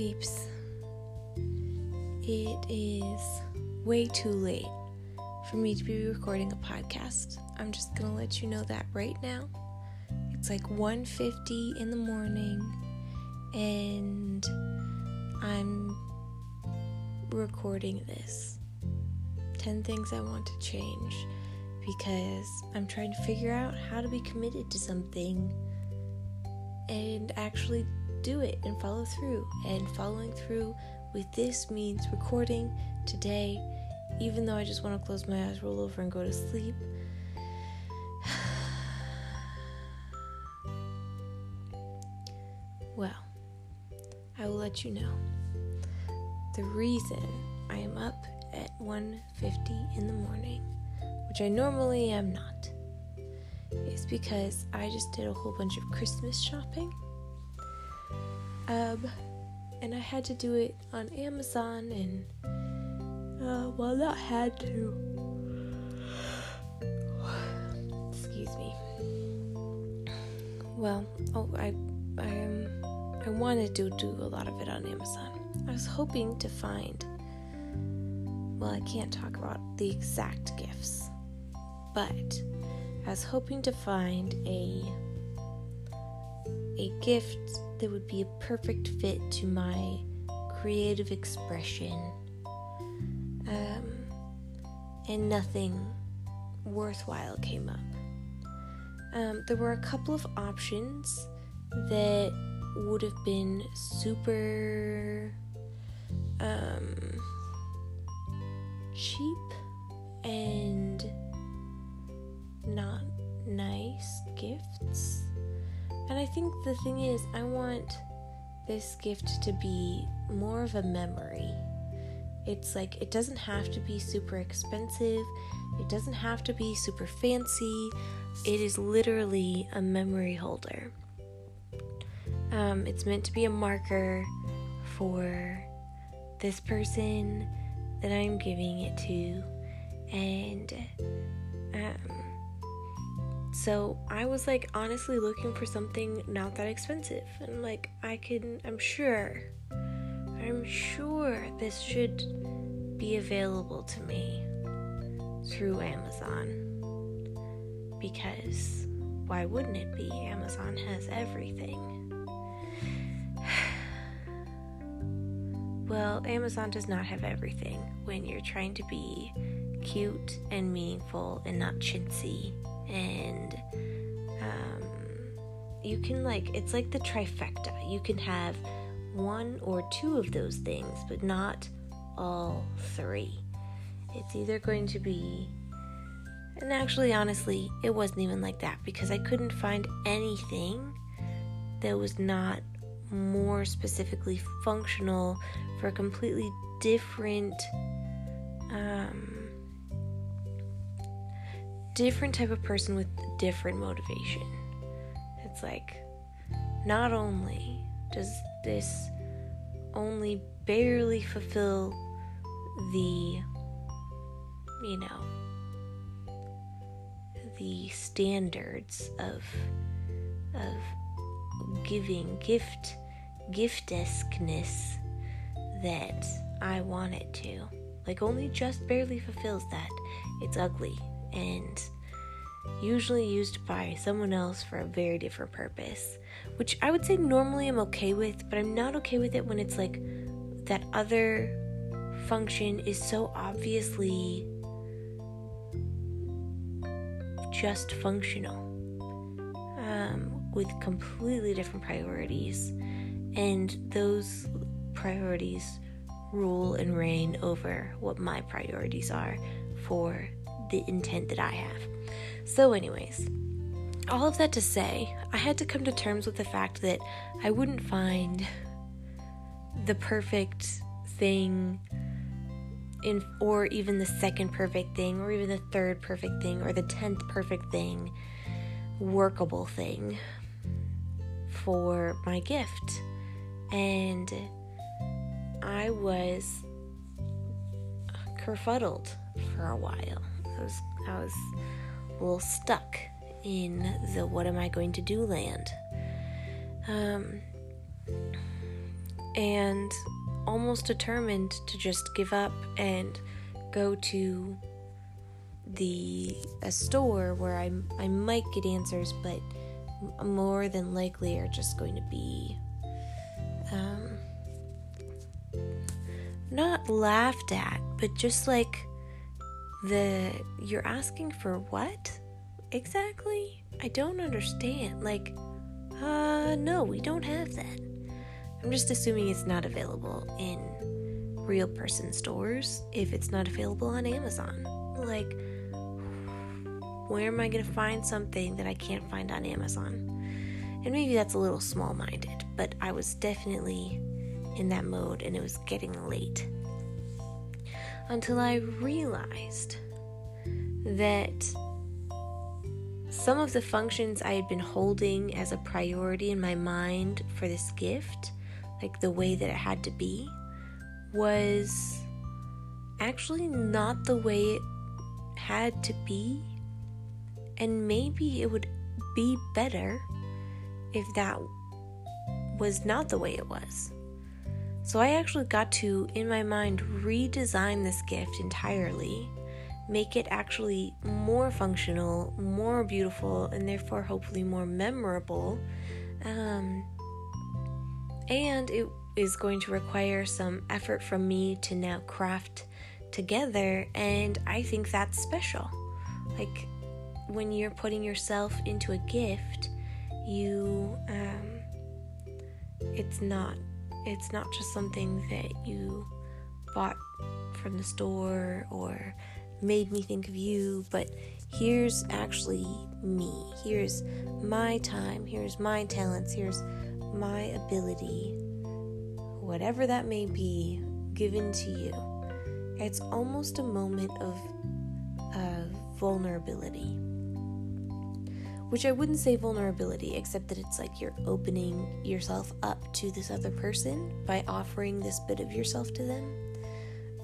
peeps. It is way too late for me to be recording a podcast. I'm just going to let you know that right now. It's like 1:50 in the morning and I'm recording this. 10 things I want to change because I'm trying to figure out how to be committed to something and actually do it and follow through. And following through with this means recording today, even though I just want to close my eyes, roll over, and go to sleep. well, I will let you know. The reason I am up at 1:50 in the morning, which I normally am not, is because I just did a whole bunch of Christmas shopping um, and I had to do it on Amazon, and uh, well, not had to. Excuse me. Well, oh, I, I um, I wanted to do a lot of it on Amazon. I was hoping to find. Well, I can't talk about the exact gifts, but I was hoping to find a a gift that would be a perfect fit to my creative expression. Um, and nothing worthwhile came up. Um, there were a couple of options that would have been super um, cheap and think the thing is, I want this gift to be more of a memory. It's like, it doesn't have to be super expensive, it doesn't have to be super fancy. It is literally a memory holder. Um, it's meant to be a marker for this person that I'm giving it to, and um, so I was like honestly looking for something not that expensive. And like I can I'm sure I'm sure this should be available to me through Amazon. Because why wouldn't it be? Amazon has everything. well, Amazon does not have everything when you're trying to be cute and meaningful and not chintzy and um, you can like it's like the trifecta. You can have one or two of those things but not all three. It's either going to be and actually honestly it wasn't even like that because i couldn't find anything that was not more specifically functional for a completely different um, different type of person with different motivation. It's like, not only does this only barely fulfill the, you know, the standards of of giving gift giftesqueness that I want it to. Like only just barely fulfills that. It's ugly and usually used by someone else for a very different purpose, which I would say normally I'm okay with, but I'm not okay with it when it's like that other function is so obviously just functional um, with completely different priorities, and those priorities rule and reign over what my priorities are for the intent that I have. So, anyways, all of that to say, I had to come to terms with the fact that I wouldn't find the perfect thing in or even the second perfect thing or even the third perfect thing or the 10th perfect thing workable thing for my gift and I was kerfuddled for a while I was I was a little stuck in the what am I going to do land. Um, and almost determined to just give up and go to the a store where I I might get answers, but more than likely are just going to be um, not laughed at, but just like the you're asking for what exactly? I don't understand. Like, uh, no, we don't have that. I'm just assuming it's not available in real person stores if it's not available on Amazon. Like, where am I going to find something that I can't find on Amazon? And maybe that's a little small minded, but I was definitely in that mode and it was getting late. Until I realized that some of the functions I had been holding as a priority in my mind for this gift, like the way that it had to be, was actually not the way it had to be. And maybe it would be better if that was not the way it was. So I actually got to, in my mind, redesign this gift entirely, make it actually more functional, more beautiful, and therefore hopefully more memorable. Um, and it is going to require some effort from me to now craft together, and I think that's special. Like when you're putting yourself into a gift, you um, it's not it's not just something that you bought from the store or made me think of you, but here's actually me. Here's my time, here's my talents, here's my ability, whatever that may be, given to you. It's almost a moment of uh, vulnerability which I wouldn't say vulnerability, except that it's like you're opening yourself up to this other person by offering this bit of yourself to them.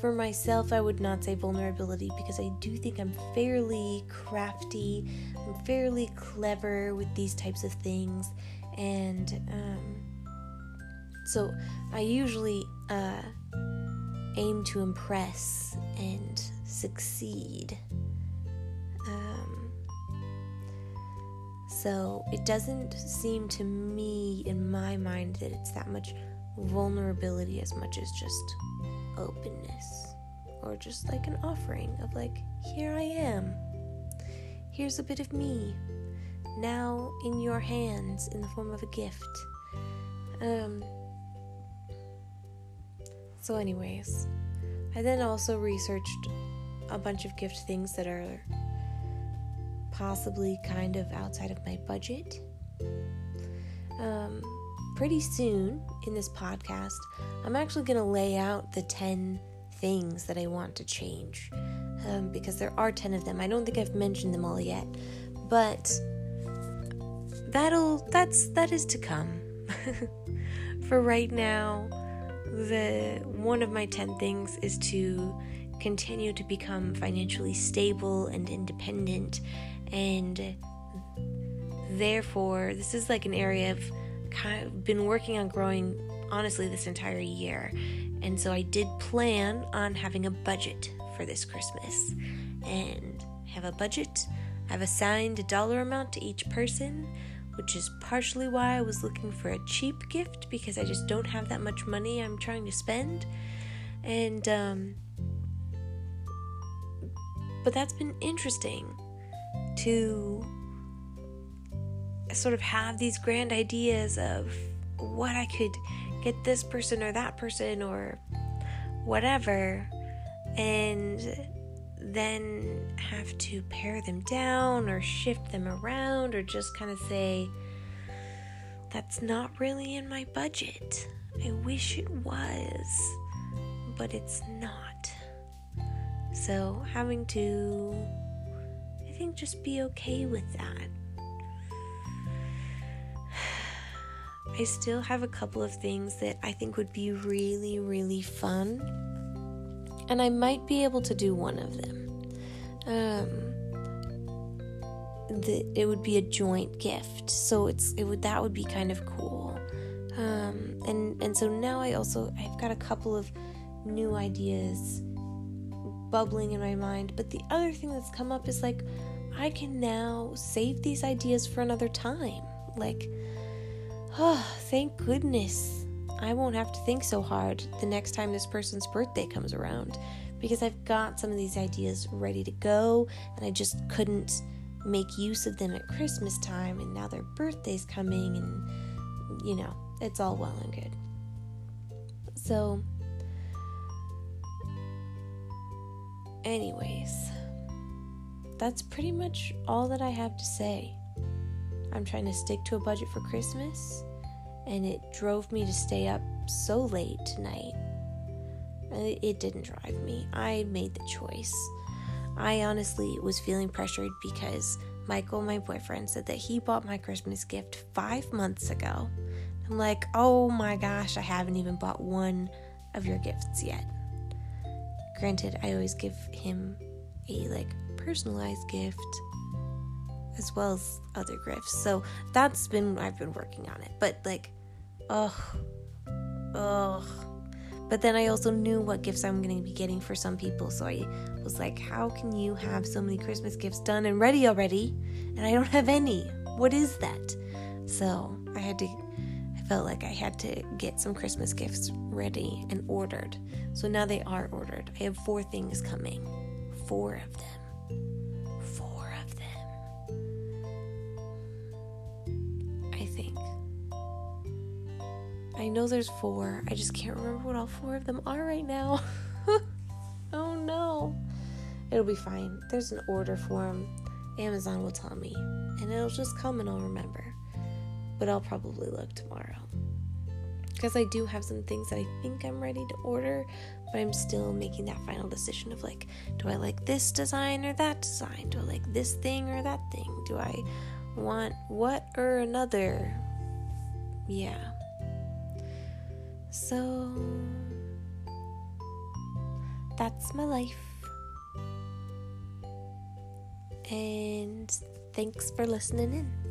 For myself, I would not say vulnerability because I do think I'm fairly crafty, I'm fairly clever with these types of things, and um, so I usually uh, aim to impress and succeed. So it doesn't seem to me, in my mind, that it's that much vulnerability as much as just openness or just like an offering of, like, here I am. Here's a bit of me now in your hands in the form of a gift. Um, so, anyways, I then also researched a bunch of gift things that are possibly kind of outside of my budget. Um, pretty soon in this podcast, I'm actually going to lay out the 10 things that I want to change um, because there are 10 of them. I don't think I've mentioned them all yet, but that'll that's that is to come. For right now, the one of my 10 things is to continue to become financially stable and independent and therefore this is like an area I've kind of been working on growing honestly this entire year. And so I did plan on having a budget for this Christmas. And have a budget. I've assigned a dollar amount to each person which is partially why I was looking for a cheap gift because I just don't have that much money I'm trying to spend. And um but that's been interesting to sort of have these grand ideas of what I could get this person or that person or whatever, and then have to pare them down or shift them around or just kind of say, that's not really in my budget. I wish it was, but it's not. So, having to I think just be okay with that. I still have a couple of things that I think would be really, really fun, and I might be able to do one of them. Um, the, it would be a joint gift, so it's it would that would be kind of cool. Um, and and so now I also I've got a couple of new ideas bubbling in my mind. But the other thing that's come up is like I can now save these ideas for another time. Like, oh, thank goodness. I won't have to think so hard the next time this person's birthday comes around because I've got some of these ideas ready to go and I just couldn't make use of them at Christmas time and now their birthday's coming and you know, it's all well and good. So, anyways, that's pretty much all that I have to say. I'm trying to stick to a budget for Christmas, and it drove me to stay up so late tonight. It didn't drive me, I made the choice. I honestly was feeling pressured because Michael, my boyfriend, said that he bought my Christmas gift five months ago. I'm like, oh my gosh, I haven't even bought one of your gifts yet. Granted, I always give him a like personalized gift as well as other gifts. So that's been I've been working on it. But like, ugh, ugh. But then I also knew what gifts I'm going to be getting for some people. So I was like, how can you have so many Christmas gifts done and ready already? And I don't have any. What is that? So I had to, felt like I had to get some Christmas gifts ready and ordered. So now they are ordered. I have four things coming. Four of them. Four of them. I think. I know there's four. I just can't remember what all four of them are right now. oh no. It'll be fine. There's an order form. Amazon will tell me. And it'll just come and I'll remember. But I'll probably look tomorrow. Because I do have some things that I think I'm ready to order, but I'm still making that final decision of like, do I like this design or that design? Do I like this thing or that thing? Do I want what or another? Yeah. So that's my life. And thanks for listening in.